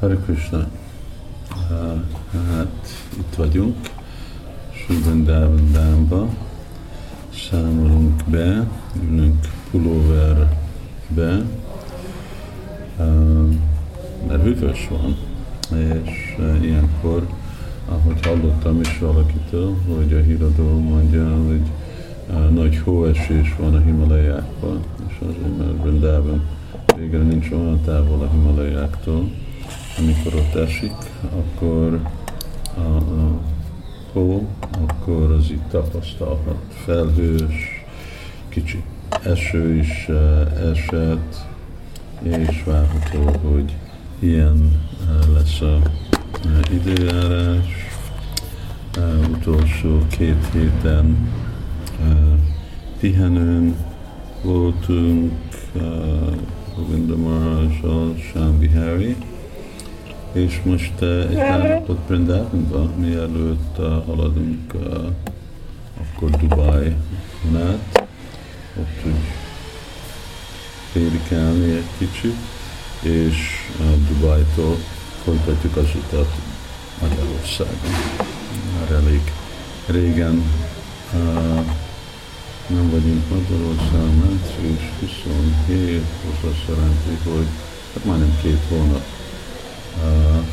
Hare Krishna. Hát itt vagyunk, Srivrindavandámba, számolunk be, ülünk pulóverbe, mert hűvös van, és uh, ilyenkor, ahogy hallottam is valakitől, hogy a híradó mondja, hogy uh, nagy hóesés van a Himalajákban, és azért, mert Vrindában végre nincs olyan távol a Himalajáktól, amikor ott esik, akkor a, a hó, akkor az itt tapasztalhat felhős, kicsit eső is uh, esett, és várható, hogy ilyen uh, lesz a uh, időjárás. Utolsó két héten pihenőn voltunk, Govinda Maharajal, Shambi Harry, és most uh, egy pár napot Brindában, mielőtt uh, haladunk uh, akkor Dubai át, ott úgy félrikelni egy kicsit, és Dubájtól folytatjuk az utat Magyarországon. Már elég régen nem vagyunk Magyarországon, március 27, az azt jelenti, hogy hát majdnem két hónap uh,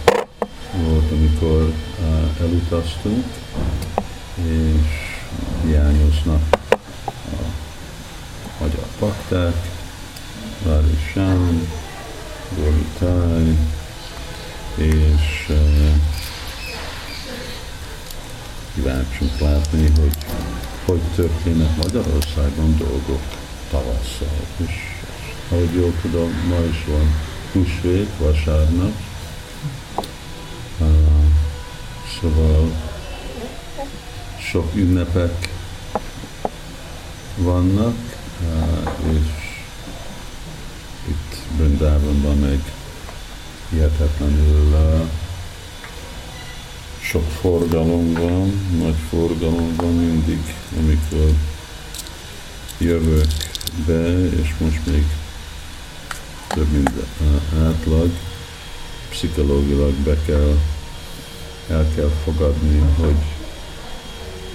volt, amikor elutaztunk, és hiányoznak a magyar pakták, Vári Sám, Gori Táj, és kíváncsiunk látni, hogy hogy történnek Magyarországon dolgok tavasszal. És ahogy jól tudom, ma is van húsvét, vasárnap, Szóval sok ünnepek vannak, és itt Brindávonban meg hihetetlenül sok forgalom van, nagy forgalom van mindig, amikor jövök be, és most még több mint átlag, pszichológilag be kell el kell fogadni, hogy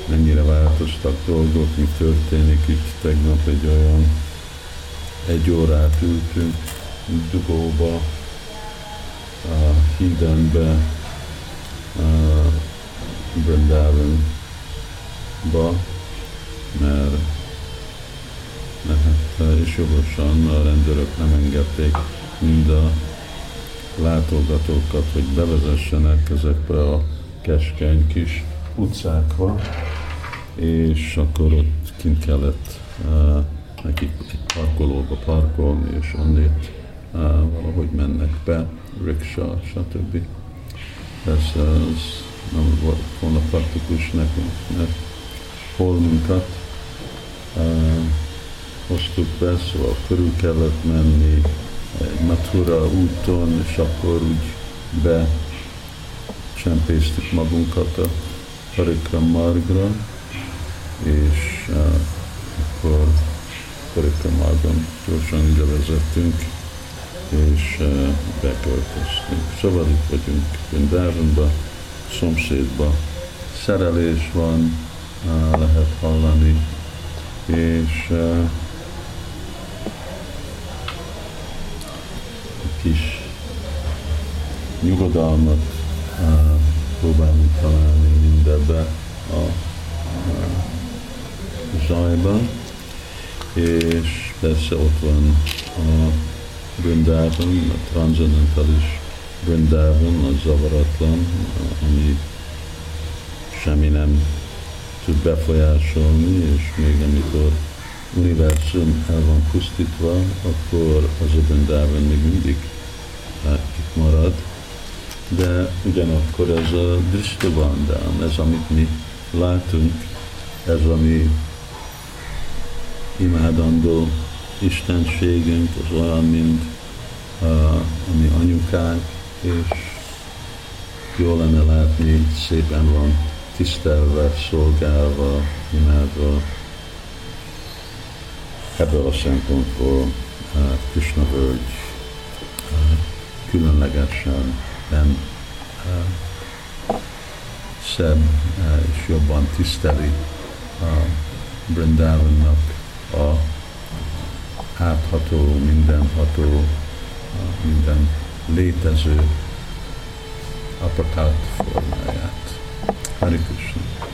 mennyire változtak dolgok, mi történik itt. Tegnap egy olyan egy órát ültünk dugóba, a hídenbe, Brindavanba, mert, mert hát, jogosan a rendőrök nem engedték mind a látogatókat, hogy bevezessenek ezekbe a keskeny kis utcákba, és akkor ott kint kellett uh, nekik parkolóba parkolni, és onnét uh, valahogy mennek be, riksa, stb. Persze az nem volt volna praktikus nekünk, mert holmunkat uh, hoztuk be, szóval körül kellett menni, egy Matura úton, és akkor úgy becsempésztük magunkat a Harikra Margra, és uh, akkor Harikra Margon gyorsan ide vezettünk, és uh, beköltöztünk. Szóval itt vagyunk Vindávonban, szomszédban szerelés van, uh, lehet hallani, és uh, kis nyugodalmat próbálunk találni mindebbe a, zajban, és persze ott van a Brindában, a transzendentális Brindában, a zavaratlan, ami semmi nem tud befolyásolni, és még amikor univerzum el van pusztítva, akkor az a Brindában még mindig itt marad, de ugyanakkor ez a Drishtabandám, ez amit mi látunk, ez ami imádandó istenségünk, az olyan, mint uh, ami anyukánk, és jó lenne látni, szépen van tisztelve, szolgálva, imádva, ebből a szempontból Krishna völgy különlegesen ben szebb és jobban tiszteli a Brindavannak a átható, mindenható, minden létező apakat formáját. Hari Krishna.